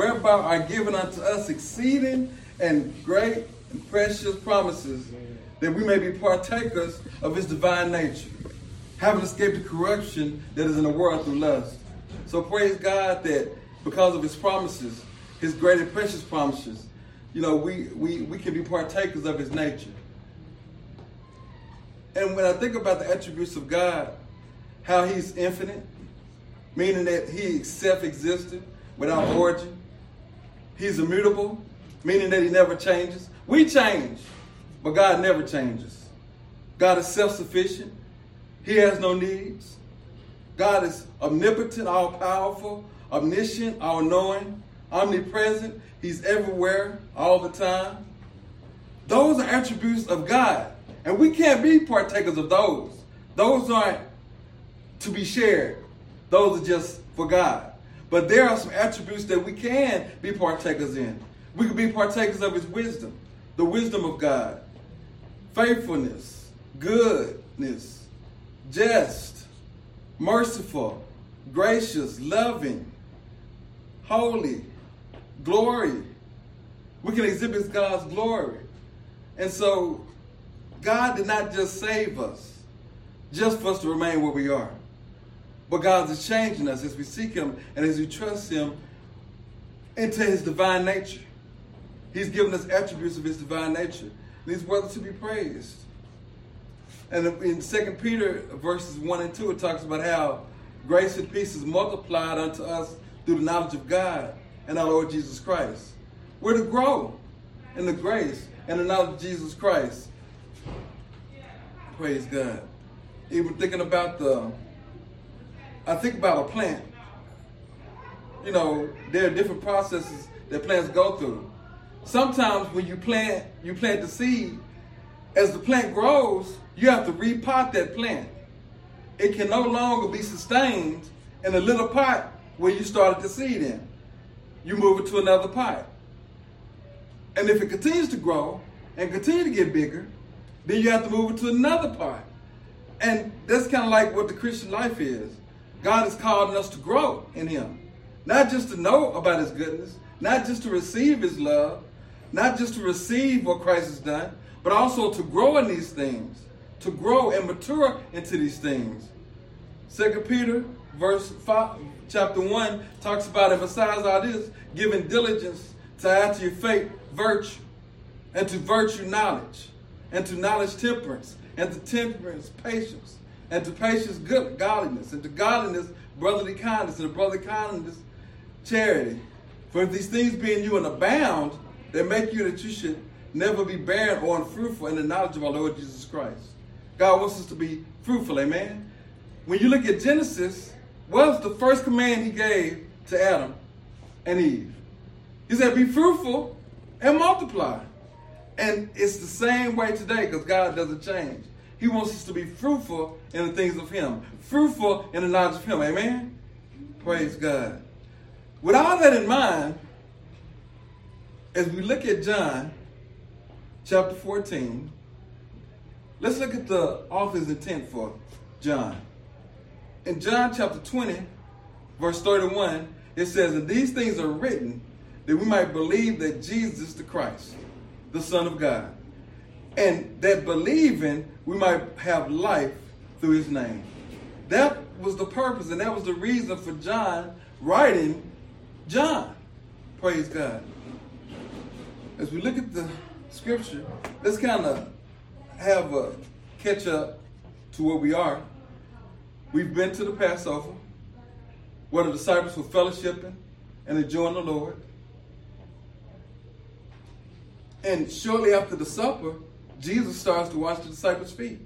whereby are given unto us exceeding and great and precious promises, that we may be partakers of his divine nature, having escaped the corruption that is in the world through lust. So praise God that because of his promises, his great and precious promises, you know, we, we, we can be partakers of his nature. And when I think about the attributes of God, how he's infinite, meaning that he self-existed without origin. He's immutable, meaning that he never changes. We change, but God never changes. God is self-sufficient. He has no needs. God is omnipotent, all-powerful, omniscient, all-knowing, omnipresent. He's everywhere, all the time. Those are attributes of God. And we can't be partakers of those. Those aren't to be shared. Those are just for God. But there are some attributes that we can be partakers in. We can be partakers of his wisdom, the wisdom of God, faithfulness, goodness, just, merciful, gracious, loving, holy, glory. We can exhibit God's glory. And so God did not just save us just for us to remain where we are. But God is changing us as we seek Him and as we trust Him into His divine nature. He's given us attributes of His divine nature. And He's worthy to be praised. And in 2 Peter verses 1 and 2, it talks about how grace and peace is multiplied unto us through the knowledge of God and our Lord Jesus Christ. We're to grow in the grace and the knowledge of Jesus Christ. Praise God. Even thinking about the, I think about a plant. You know, there are different processes that plants go through. Sometimes when you plant, you plant the seed, as the plant grows, you have to repot that plant. It can no longer be sustained in a little pot where you started the seed in. You move it to another pot. And if it continues to grow and continue to get bigger, then you have to move it to another pot. And that's kind of like what the Christian life is. God is calling us to grow in Him. Not just to know about His goodness, not just to receive His love, not just to receive what Christ has done, but also to grow in these things, to grow and mature into these things. Second Peter, verse five, chapter one, talks about it. Besides all this, giving diligence to add to your faith virtue, and to virtue knowledge, and to knowledge temperance, and to temperance patience, and to patience good godliness, and to godliness brotherly kindness, and to brotherly kindness charity. For if these things be in you and abound, they make you that you should never be barren or unfruitful in the knowledge of our Lord Jesus Christ. God wants us to be fruitful, amen? When you look at Genesis, what was the first command he gave to Adam and Eve? He said, Be fruitful and multiply. And it's the same way today because God doesn't change. He wants us to be fruitful in the things of Him, fruitful in the knowledge of Him. Amen? Praise God. With all that in mind, as we look at John chapter 14, let's look at the author's intent for John. In John chapter 20, verse 31, it says, And these things are written that we might believe that Jesus is the Christ, the Son of God. And that believing we might have life through his name. That was the purpose, and that was the reason for John writing John. Praise God. As we look at the scripture, let's kind of have a catch up to where we are. We've been to the Passover, where the disciples were fellowshipping and enjoying the Lord. And shortly after the supper, Jesus starts to wash the disciples' feet.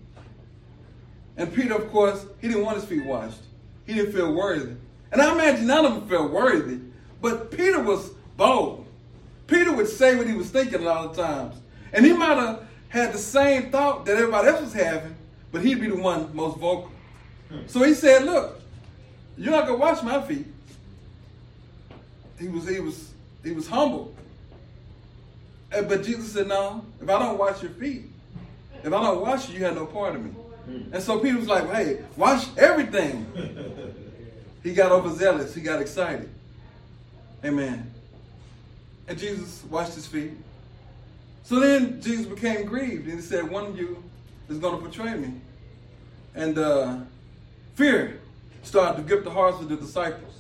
And Peter, of course, he didn't want his feet washed. He didn't feel worthy. And I imagine none of them felt worthy. But Peter was bold. Peter would say what he was thinking a lot of times. And he might have had the same thought that everybody else was having, but he'd be the one most vocal. Hmm. So he said, Look, you're not gonna wash my feet. He was he was he was humble. But Jesus said, No, if I don't wash your feet, if I don't wash you, you have no part of me. And so Peter was like, Hey, wash everything. he got overzealous, he got excited. Amen. And Jesus washed his feet. So then Jesus became grieved and he said, One of you is going to betray me. And uh, fear started to grip the hearts of the disciples.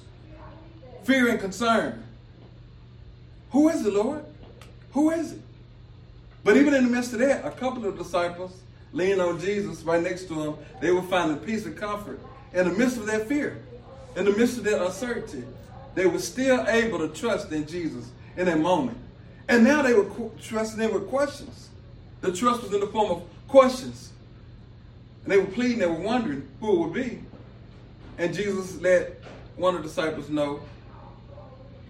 Fear and concern. Who is it, Lord? Who is it? But even in the midst of that, a couple of disciples leaning on Jesus right next to him, they were finding peace and comfort in the midst of their fear, in the midst of their uncertainty. They were still able to trust in Jesus in that moment. And now they were trusting him with questions. The trust was in the form of questions. And they were pleading, they were wondering who it would be. And Jesus let one of the disciples know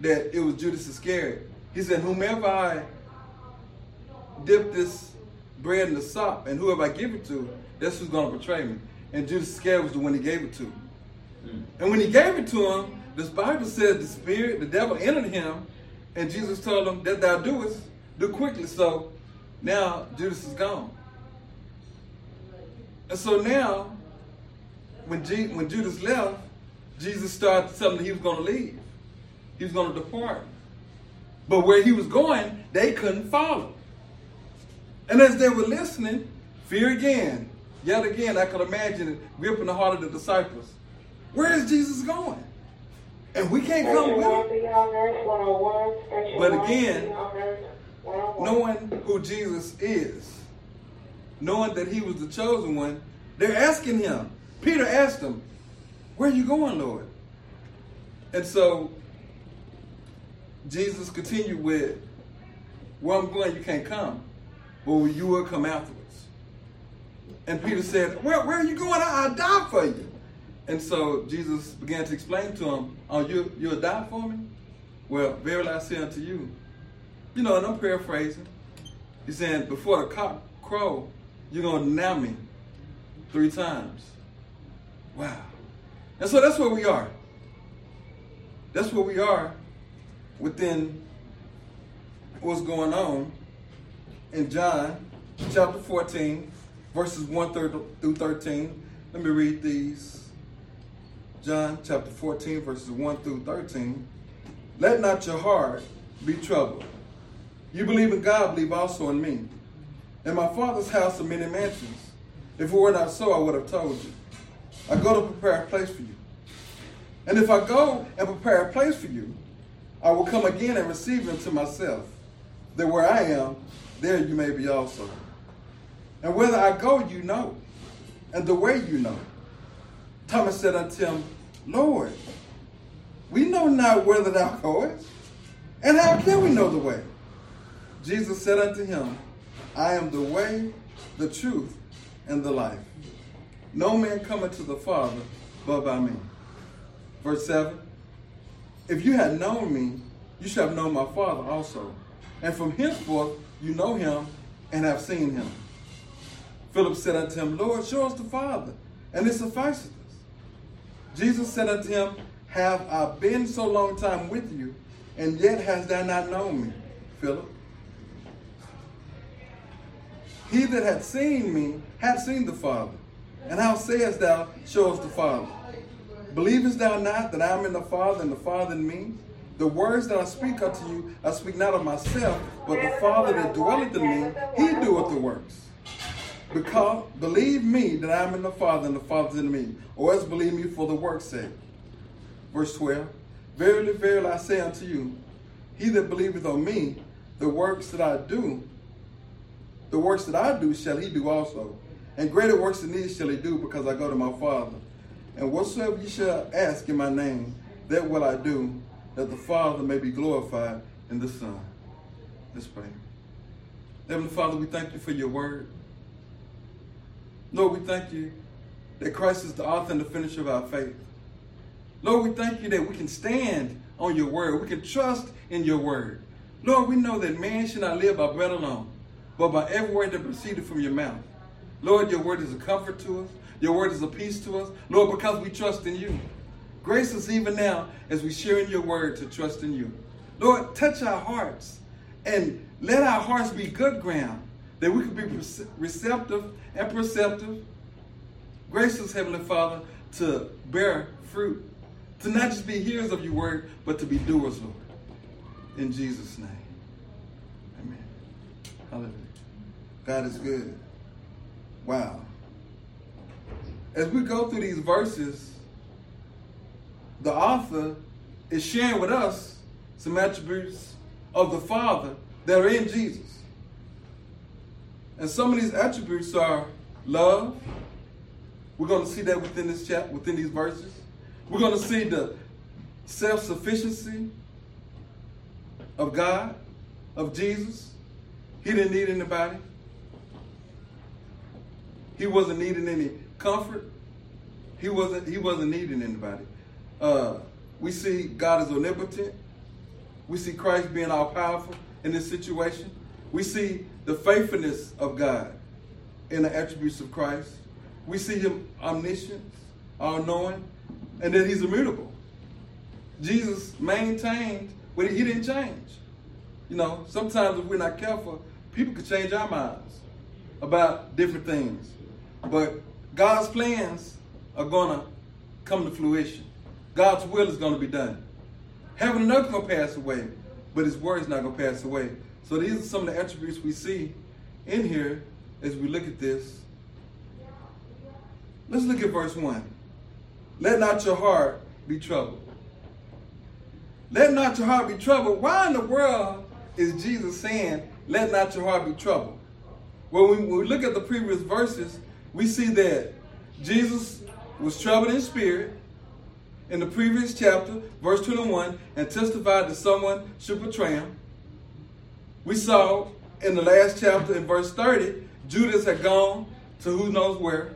that it was Judas Iscariot. He said, Whomever I dip this bread in the sop, and whoever I give it to, that's who's going to betray me. And Judas Iscariot was the one he gave it to. Mm. And when he gave it to him, this Bible said the spirit, the devil entered him, and Jesus told him that thou doest, do quickly. So now Judas is gone. And so now, when, G- when Judas left, Jesus started telling him he was going to leave. He was going to depart. But where he was going, they couldn't follow. And as they were listening, fear again, yet again, I could imagine it gripping the heart of the disciples. Where is Jesus going? And we can't come with him. But again, knowing who Jesus is, knowing that he was the chosen one, they're asking him. Peter asked him, Where are you going, Lord? And so Jesus continued with, Where I'm going, you can't come, but you will come afterwards. And Peter said, Where, where are you going? I, will die for you. And so Jesus began to explain to him, Oh, you, you'll die for me? Well, verily I say unto you. You know, and I'm paraphrasing. He's saying, Before the cock crow, you're going to deny me three times. Wow. And so that's where we are. That's where we are within what's going on in John chapter 14, verses 1 through 13. Let me read these. John chapter 14, verses 1 through 13. Let not your heart be troubled. You believe in God, believe also in me. In my Father's house are many mansions. If it were not so, I would have told you. I go to prepare a place for you. And if I go and prepare a place for you, I will come again and receive him to myself, that where I am, there you may be also. And whether I go, you know, and the way you know. Thomas said unto him, Lord, we know not whither thou goest, and how can we know the way? Jesus said unto him, I am the way, the truth, and the life. No man cometh to the Father but by me. Verse 7 if you had known me, you should have known my Father also. And from henceforth you know him and have seen him. Philip said unto him, Lord, show us the Father, and it sufficeth us. Jesus said unto him, Have I been so long time with you, and yet hast thou not known me, Philip? He that hath seen me hath seen the Father. And how sayest thou, Show us the Father? Believest thou not that I am in the Father and the Father in me? The words that I speak unto you, I speak not of myself, but the Father that dwelleth in me, he doeth the works. Because believe me that I am in the Father and the Father in me, or else believe me for the work's sake. Verse 12 Verily, verily, I say unto you, he that believeth on me, the works that I do, the works that I do shall he do also. And greater works than these shall he do, because I go to my Father. And whatsoever you shall ask in my name, that will I do, that the Father may be glorified in the Son. Let's pray. Heavenly Father, we thank you for your word. Lord, we thank you that Christ is the author and the finisher of our faith. Lord, we thank you that we can stand on your word. We can trust in your word. Lord, we know that man should not live by bread alone, but by every word that proceeded from your mouth. Lord, your word is a comfort to us. Your word is a peace to us, Lord, because we trust in you. Grace us even now as we share in your word to trust in you. Lord, touch our hearts and let our hearts be good ground that we can be receptive and perceptive. Grace us, Heavenly Father, to bear fruit, to not just be hearers of your word, but to be doers, Lord. in Jesus' name. Amen. Hallelujah. God is good. Wow. As we go through these verses, the author is sharing with us some attributes of the Father that are in Jesus. And some of these attributes are love. We're going to see that within this chapter, within these verses. We're going to see the self-sufficiency of God, of Jesus. He didn't need anybody. He wasn't needing any comfort. He wasn't he wasn't needing anybody. Uh, we see God is omnipotent. We see Christ being all powerful in this situation. We see the faithfulness of God in the attributes of Christ. We see him omniscient, all knowing, and that he's immutable. Jesus maintained, but he didn't change. You know, sometimes if we're not careful, people could change our minds about different things. But God's plans are going to come to fruition. God's will is going to be done. Heaven and earth going to pass away, but his word is not going to pass away. So these are some of the attributes we see in here as we look at this. Let's look at verse 1. Let not your heart be troubled. Let not your heart be troubled. Why in the world is Jesus saying, let not your heart be troubled? Well, when we look at the previous verses, we see that Jesus was troubled in spirit in the previous chapter, verse 21, and testified that someone should betray him. We saw in the last chapter, in verse 30, Judas had gone to who knows where.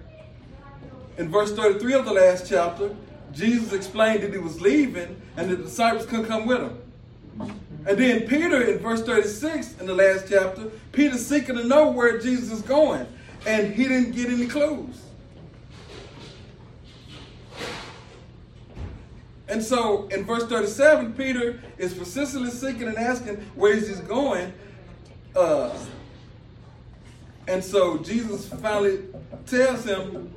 In verse 33 of the last chapter, Jesus explained that he was leaving and the disciples couldn't come with him. And then Peter, in verse 36 in the last chapter, Peter's seeking to know where Jesus is going, and he didn't get any clues. And so in verse 37, Peter is persistently seeking and asking where is he going. Uh, and so Jesus finally tells him,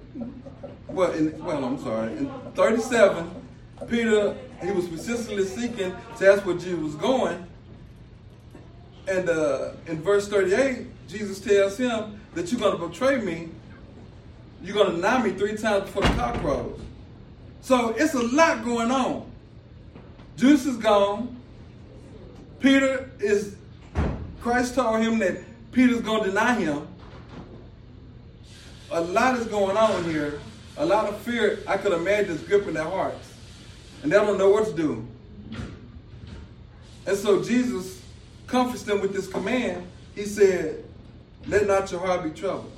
well, in, well, I'm sorry, in 37, Peter, he was persistently seeking to ask where Jesus was going. And uh, in verse 38, Jesus tells him that you're going to betray me. You're going to deny me three times before the cock crows. So it's a lot going on. Judas is gone. Peter is, Christ told him that Peter's going to deny him. A lot is going on here. A lot of fear, I could imagine, is gripping their hearts. And they don't know what to do. And so Jesus comforts them with this command. He said, Let not your heart be troubled.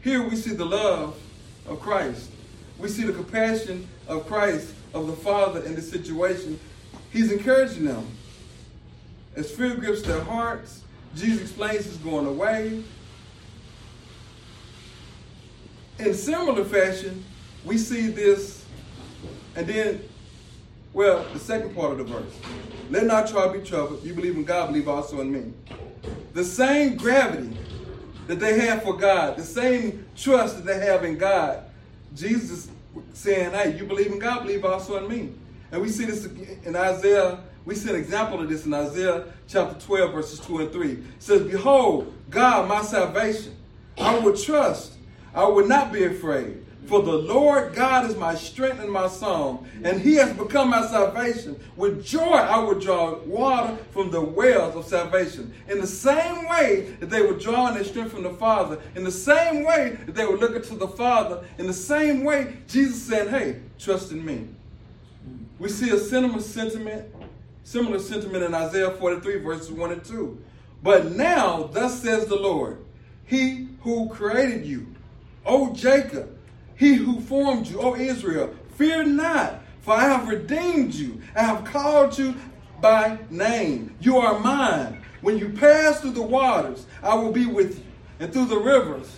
Here we see the love of Christ. We see the compassion of Christ, of the Father in this situation. He's encouraging them. As fear grips their hearts, Jesus explains he's going away. In similar fashion, we see this, and then, well, the second part of the verse. Let not try to be troubled. You believe in God, believe also in me. The same gravity that they have for God, the same trust that they have in God, Jesus saying, hey, you believe in God, believe also in me. And we see this in Isaiah, we see an example of this in Isaiah chapter 12, verses 2 and 3. It says, Behold, God, my salvation. I will trust. I will not be afraid. For the Lord God is my strength and my song, and he has become my salvation. With joy I will draw water from the wells of salvation. In the same way that they were drawing their strength from the Father, in the same way that they were looking to the Father, in the same way Jesus said, Hey, trust in me. We see a similar sentiment, similar sentiment in Isaiah 43, verses 1 and 2. But now, thus says the Lord, He who created you, O Jacob, he who formed you, O Israel, fear not, for I have redeemed you. I have called you by name. You are mine. When you pass through the waters, I will be with you. And through the rivers,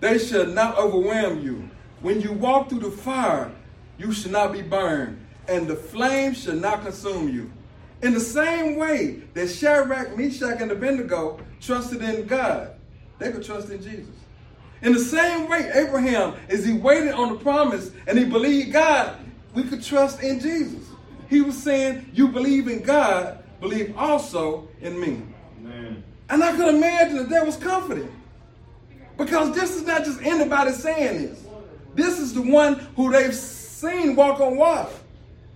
they shall not overwhelm you. When you walk through the fire, you shall not be burned, and the flames shall not consume you. In the same way that Shadrach, Meshach, and Abednego trusted in God, they could trust in Jesus. In the same way, Abraham, as he waited on the promise and he believed God, we could trust in Jesus. He was saying, You believe in God, believe also in me. Amen. And I could imagine that that was comforting. Because this is not just anybody saying this. This is the one who they've seen walk on water.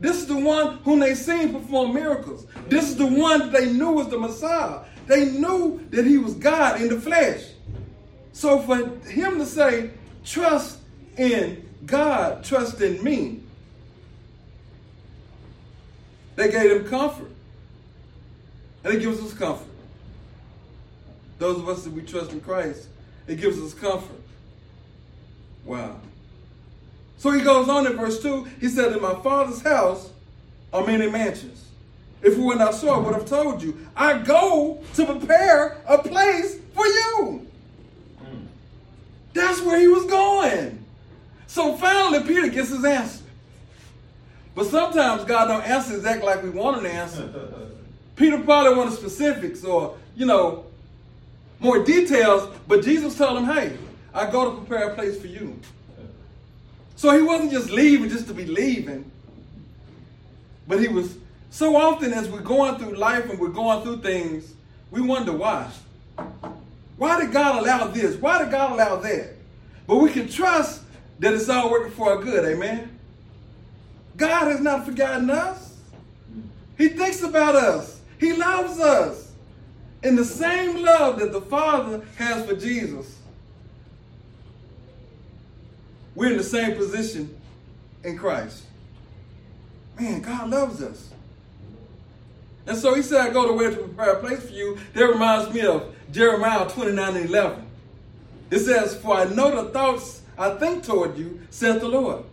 This is the one whom they've seen perform miracles. This is the one that they knew was the Messiah. They knew that he was God in the flesh. So for him to say, trust in God, trust in me, they gave him comfort. And it gives us comfort. Those of us that we trust in Christ, it gives us comfort. Wow. So he goes on in verse 2. He said, In my father's house are many mansions. If we were not so, I would have told you. I go to prepare a place for you. That's where he was going. So finally, Peter gets his answer. But sometimes God don't answer exactly like we want to answer. Peter probably wanted specifics or, you know, more details, but Jesus told him, hey, I go to prepare a place for you. So he wasn't just leaving just to be leaving, but he was so often as we're going through life and we're going through things, we wonder why. Why did God allow this? Why did God allow that? But we can trust that it's all working for our good. Amen. God has not forgotten us. He thinks about us. He loves us. In the same love that the Father has for Jesus, we're in the same position in Christ. Man, God loves us. And so he said, I go to where to prepare a place for you. That reminds me of Jeremiah 29 and 11. It says, For I know the thoughts I think toward you, saith the Lord.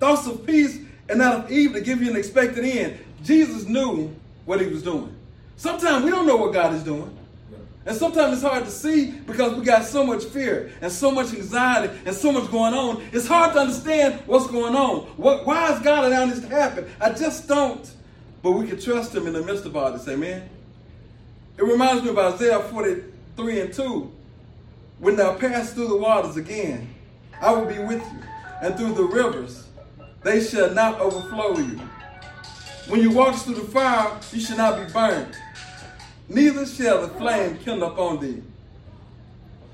Thoughts of peace and not of evil to give you an expected end. Jesus knew what he was doing. Sometimes we don't know what God is doing. And sometimes it's hard to see because we got so much fear and so much anxiety and so much going on. It's hard to understand what's going on. What, why is God allowing this to happen? I just don't. But we can trust him in the midst of all this. Amen. It reminds me of Isaiah 43 and 2. When thou pass through the waters again, I will be with you. And through the rivers, they shall not overflow you. When you walk through the fire, you shall not be burned neither shall the flame kindle upon thee.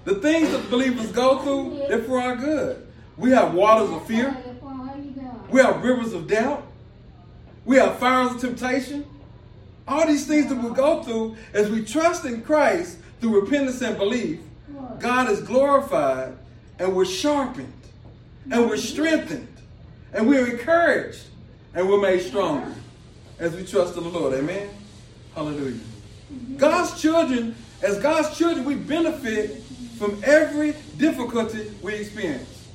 The things that believers go through, they're for our good. We have waters of fear. We have rivers of doubt. We have fires of temptation. All these things that we go through as we trust in Christ through repentance and belief, God is glorified and we're sharpened and we're strengthened and we're encouraged and we're made stronger as we trust in the Lord. Amen. Hallelujah. God's children, as God's children, we benefit from every difficulty we experience.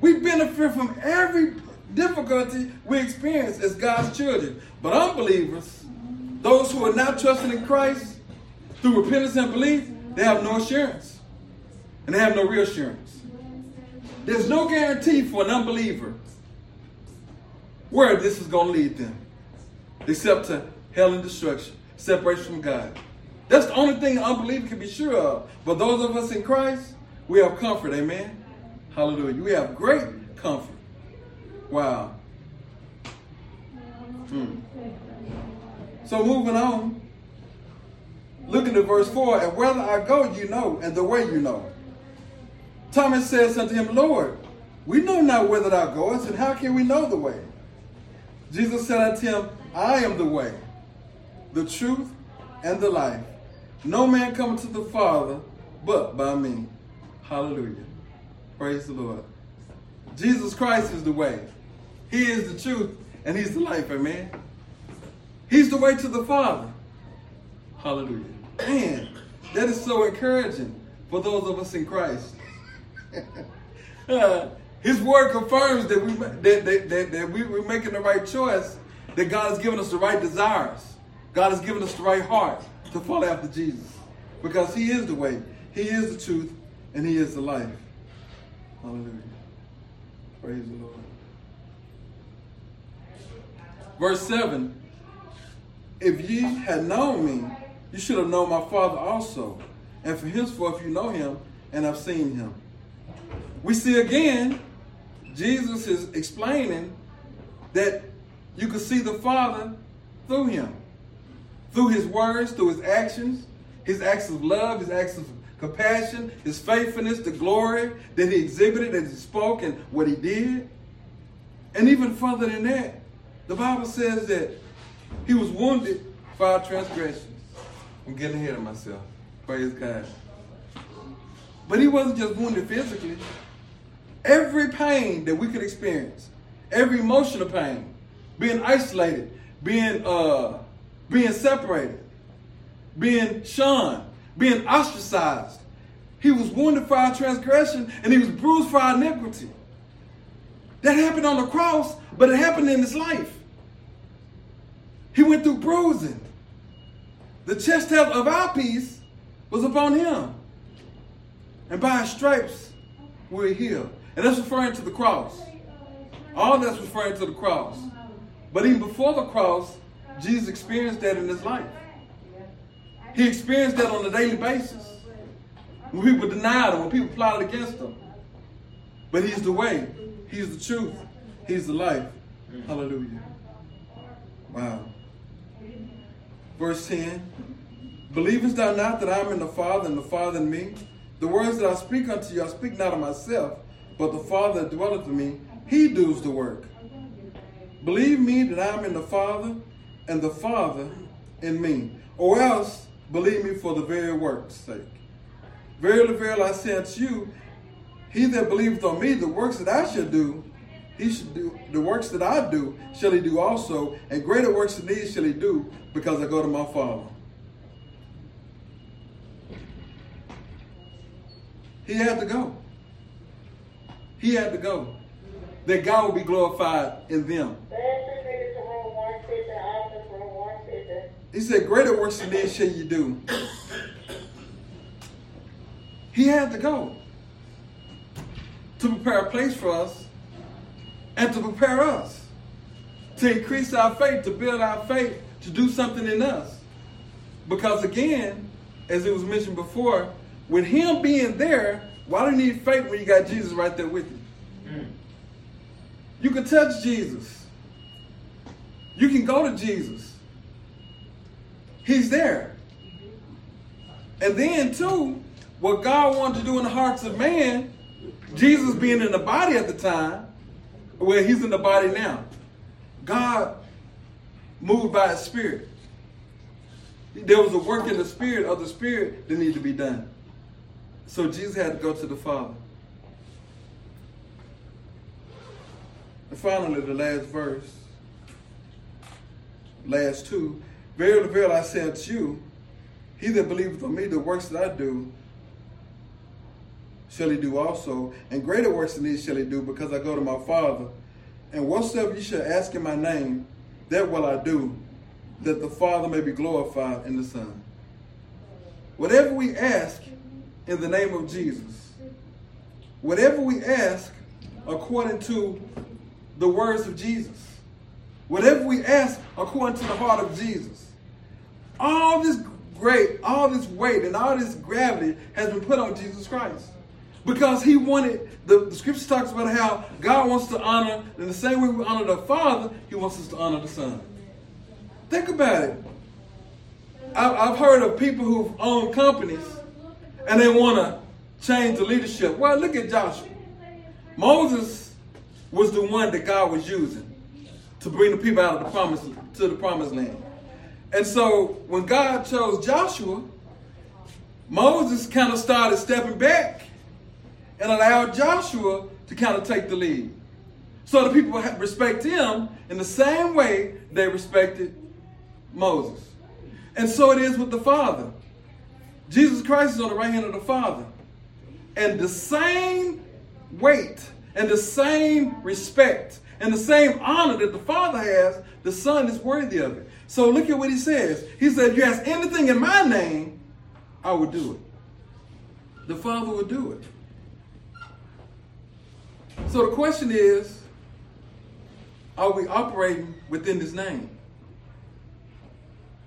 We benefit from every difficulty we experience as God's children. But unbelievers, those who are not trusting in Christ through repentance and belief, they have no assurance. And they have no reassurance. There's no guarantee for an unbeliever where this is going to lead them, except to hell and destruction separation from God. That's the only thing the unbeliever can be sure of. But those of us in Christ, we have comfort. Amen. Hallelujah. We have great comfort. Wow. Hmm. So moving on. Looking at verse 4, and whether I go, you know, and the way you know. Thomas says unto him, Lord, we know not whither thou goest, and how can we know the way? Jesus said unto him, I am the way the truth, and the life. No man cometh to the Father but by me. Hallelujah. Praise the Lord. Jesus Christ is the way. He is the truth, and He's the life. Amen. He's the way to the Father. Hallelujah. Man, that is so encouraging for those of us in Christ. uh, his word confirms that we that, that, that, that we, we're making the right choice, that God has given us the right desires. God has given us the right heart to follow after Jesus because He is the way, He is the truth, and He is the life. Hallelujah. Praise the Lord. Verse 7 If ye had known me, you should have known my Father also. And for henceforth you know him and have seen him. We see again, Jesus is explaining that you could see the Father through him. Through his words, through his actions, his acts of love, his acts of compassion, his faithfulness, the glory that he exhibited, as he spoke, and what he did. And even further than that, the Bible says that he was wounded for our transgressions. I'm getting ahead of myself. Praise God. But he wasn't just wounded physically. Every pain that we could experience, every emotional pain, being isolated, being uh, being separated, being shunned, being ostracized. He was wounded for our transgression and he was bruised for our iniquity. That happened on the cross, but it happened in his life. He went through bruising. The chastisement of our peace was upon him. And by his stripes, we're healed. And that's referring to the cross. All that's referring to the cross. But even before the cross, Jesus experienced that in his life. He experienced that on a daily basis. When people denied him, when people plotted against him. But he's the way, he's the truth, he's the life. Hallelujah. Wow. Verse 10 Believest thou not that I am in the Father and the Father in me? The words that I speak unto you, I speak not of myself, but the Father that dwelleth in me, he does the work. Believe me that I am in the Father, and the Father in me. Or else believe me for the very work's sake. Verily, verily, I say unto you, he that believeth on me, the works that I should do, he should do the works that I do, shall he do also, and greater works than these shall he do, because I go to my Father. He had to go. He had to go. That God will be glorified in them. He said, Greater works than these shall you do. He had to go to prepare a place for us and to prepare us to increase our faith, to build our faith, to do something in us. Because again, as it was mentioned before, with him being there, why do you need faith when you got Jesus right there with you? Mm. You can touch Jesus. You can go to Jesus. He's there. And then, too, what God wanted to do in the hearts of man, Jesus being in the body at the time, well, he's in the body now. God moved by his spirit. There was a work in the spirit of the spirit that needed to be done. So Jesus had to go to the Father. And finally, the last verse, last two. Verily, verily, I say unto you, he that believeth on me, the works that I do, shall he do also, and greater works than these shall he do, because I go to my Father. And whatsoever you shall ask in my name, that will I do, that the Father may be glorified in the Son. Whatever we ask in the name of Jesus, whatever we ask according to the words of Jesus, whatever we ask according to the heart of Jesus, all this great, all this weight and all this gravity has been put on Jesus Christ. Because he wanted, the, the scripture talks about how God wants to honor, in the same way we honor the Father, he wants us to honor the Son. Think about it. I, I've heard of people who've owned companies and they want to change the leadership. Well, look at Joshua. Moses was the one that God was using to bring the people out of the promise to the promised land. And so when God chose Joshua, Moses kind of started stepping back and allowed Joshua to kind of take the lead. So the people respect him in the same way they respected Moses. And so it is with the Father. Jesus Christ is on the right hand of the Father. And the same weight and the same respect and the same honor that the Father has, the Son is worthy of it. So look at what he says. He said, If You ask anything in my name, I will do it. The Father will do it. So the question is, are we operating within his name?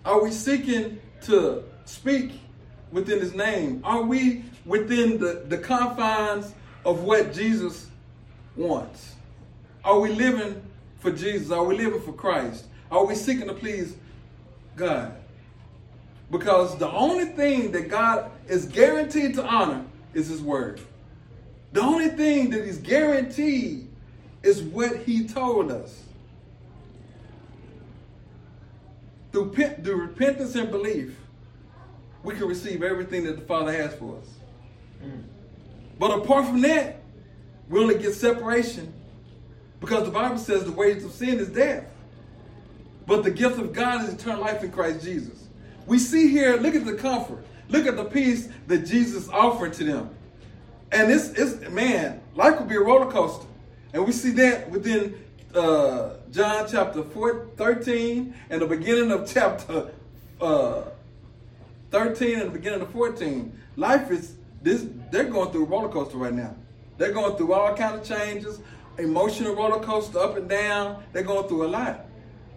Are we seeking to speak within his name? Are we within the, the confines of what Jesus wants? Are we living for Jesus? Are we living for Christ? Are we seeking to please God? Because the only thing that God is guaranteed to honor is His Word. The only thing that is guaranteed is what He told us. Through, through repentance and belief, we can receive everything that the Father has for us. Mm. But apart from that, we only get separation because the Bible says the wages of sin is death. But the gift of God is eternal life in Christ Jesus. We see here, look at the comfort. Look at the peace that Jesus offered to them. And this is, man, life could be a roller coaster. And we see that within uh, John chapter 4, 13 and the beginning of chapter uh, 13 and the beginning of 14. Life is, this. they're going through a roller coaster right now. They're going through all kind of changes, emotional roller coaster up and down. They're going through a lot.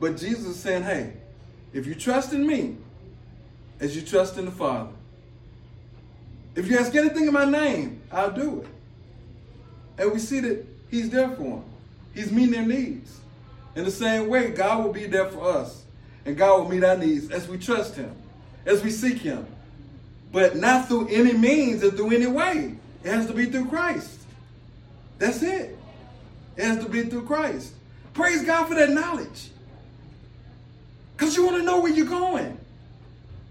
But Jesus is saying, hey, if you trust in me, as you trust in the Father. If you ask anything in my name, I'll do it. And we see that He's there for them. He's meeting their needs. In the same way, God will be there for us. And God will meet our needs as we trust Him, as we seek Him. But not through any means or through any way. It has to be through Christ. That's it. It has to be through Christ. Praise God for that knowledge. Because you want to know where you're going.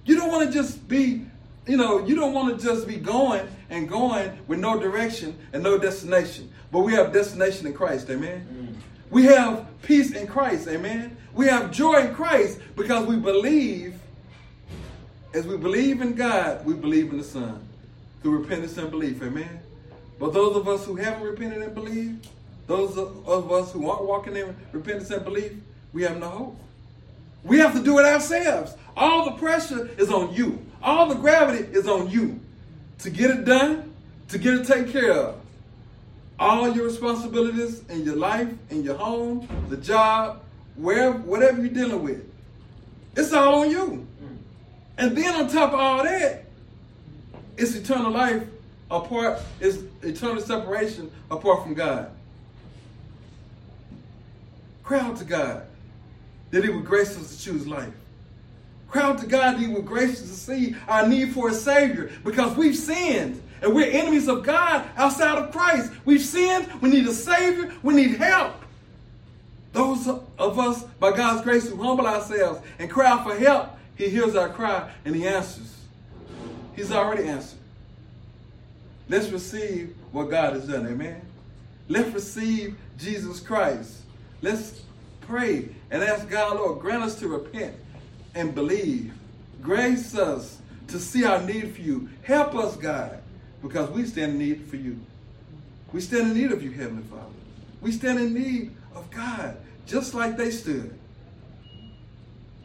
You don't want to just be, you know, you don't want to just be going and going with no direction and no destination. But we have destination in Christ, amen. Mm. We have peace in Christ, amen. We have joy in Christ because we believe, as we believe in God, we believe in the Son through repentance and belief, amen. But those of us who haven't repented and believed, those of us who aren't walking in repentance and belief, we have no hope. We have to do it ourselves. All the pressure is on you. All the gravity is on you to get it done, to get it taken care of. All your responsibilities in your life, in your home, the job, wherever, whatever you're dealing with, it's all on you. And then on top of all that, it's eternal life apart, it's eternal separation apart from God. Cry out to God that He would grace us to choose life. Cry out to God that He would grace us to see our need for a Savior because we've sinned and we're enemies of God outside of Christ. We've sinned. We need a Savior. We need help. Those of us, by God's grace, who humble ourselves and cry out for help, He hears our cry and He answers. He's already answered. Let's receive what God has done. Amen. Let's receive Jesus Christ. Let's pray and ask God, Lord, grant us to repent and believe. Grace us to see our need for you. Help us, God, because we stand in need for you. We stand in need of you, Heavenly Father. We stand in need of God, just like they stood.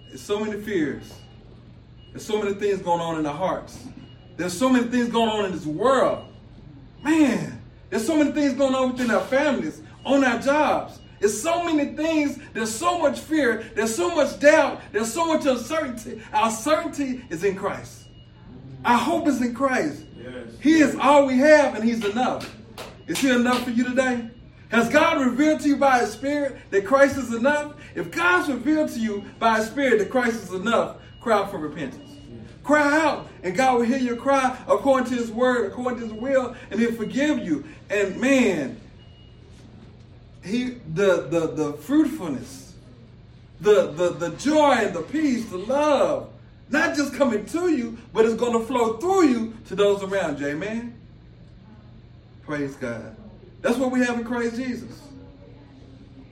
There's so many fears. There's so many things going on in our hearts. There's so many things going on in this world. Man, there's so many things going on within our families, on our jobs. There's so many things. There's so much fear. There's so much doubt. There's so much uncertainty. Our certainty is in Christ. Our hope is in Christ. Yes. He is all we have, and He's enough. Is He enough for you today? Has God revealed to you by His Spirit that Christ is enough? If God's revealed to you by His Spirit that Christ is enough, cry out for repentance. Cry out, and God will hear your cry according to His word, according to His will, and He'll forgive you. And man, he the the the fruitfulness, the the the joy and the peace, the love, not just coming to you, but it's going to flow through you to those around you. Amen. Praise God. That's what we have in Christ Jesus.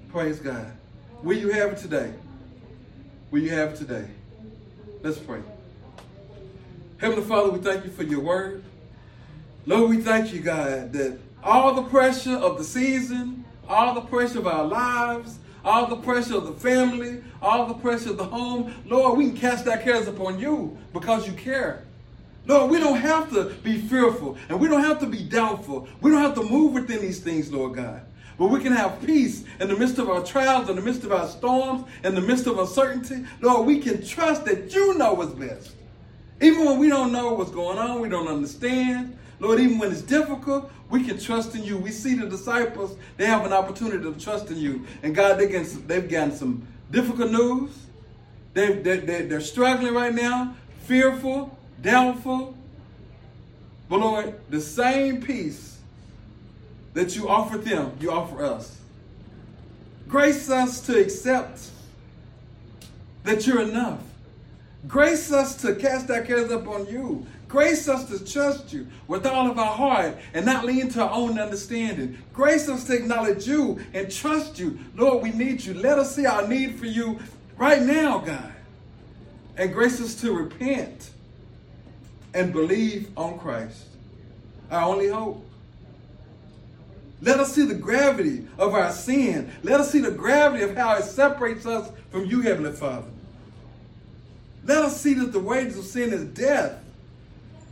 Praise God. Will you have it today? Will you have it today? Let's pray. Heavenly Father, we thank you for your word. Lord, we thank you, God, that all the pressure of the season, all the pressure of our lives, all the pressure of the family, all the pressure of the home. Lord, we can cast our cares upon you because you care. Lord, we don't have to be fearful and we don't have to be doubtful. We don't have to move within these things, Lord God. But we can have peace in the midst of our trials, in the midst of our storms, in the midst of uncertainty. Lord, we can trust that you know what's best. Even when we don't know what's going on, we don't understand. Lord, even when it's difficult, we can trust in you. We see the disciples, they have an opportunity to trust in you. And God, they can, they've gotten some difficult news. They, they, they, they're struggling right now, fearful, doubtful. But Lord, the same peace that you offer them, you offer us. Grace us to accept that you're enough. Grace us to cast our cares upon you. Grace us to trust you with all of our heart and not lean to our own understanding. Grace us to acknowledge you and trust you. Lord, we need you. Let us see our need for you right now, God. And grace us to repent and believe on Christ, our only hope. Let us see the gravity of our sin. Let us see the gravity of how it separates us from you, Heavenly Father. Let us see that the wages of sin is death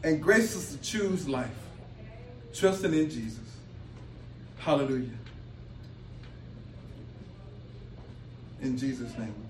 and grace us to choose life, trusting in Jesus. Hallelujah. In Jesus' name.